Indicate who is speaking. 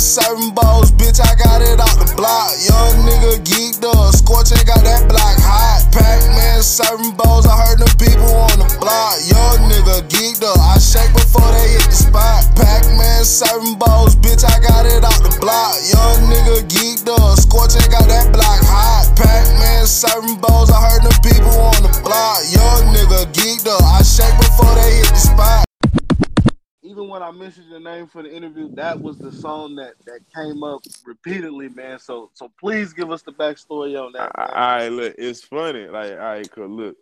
Speaker 1: man serving bowls, bitch, I got it out the block. Young nigga geeked up, scorching got that black hot. Pac man serving bowls, I heard them people on the block. Young nigga geeked up, I shake before they hit the spot. Pac man serving bowls, bitch, I got it out the block. Young nigga geeked up, scorching got that black hot. Pac man serving bowls, I heard them people on the block. Young nigga geeked up, I shake before they
Speaker 2: even when I mentioned your name for the interview, that was the song that that came up repeatedly, man. So so please give us the backstory on that.
Speaker 3: All right, look, it's funny. Like, all right, cause look,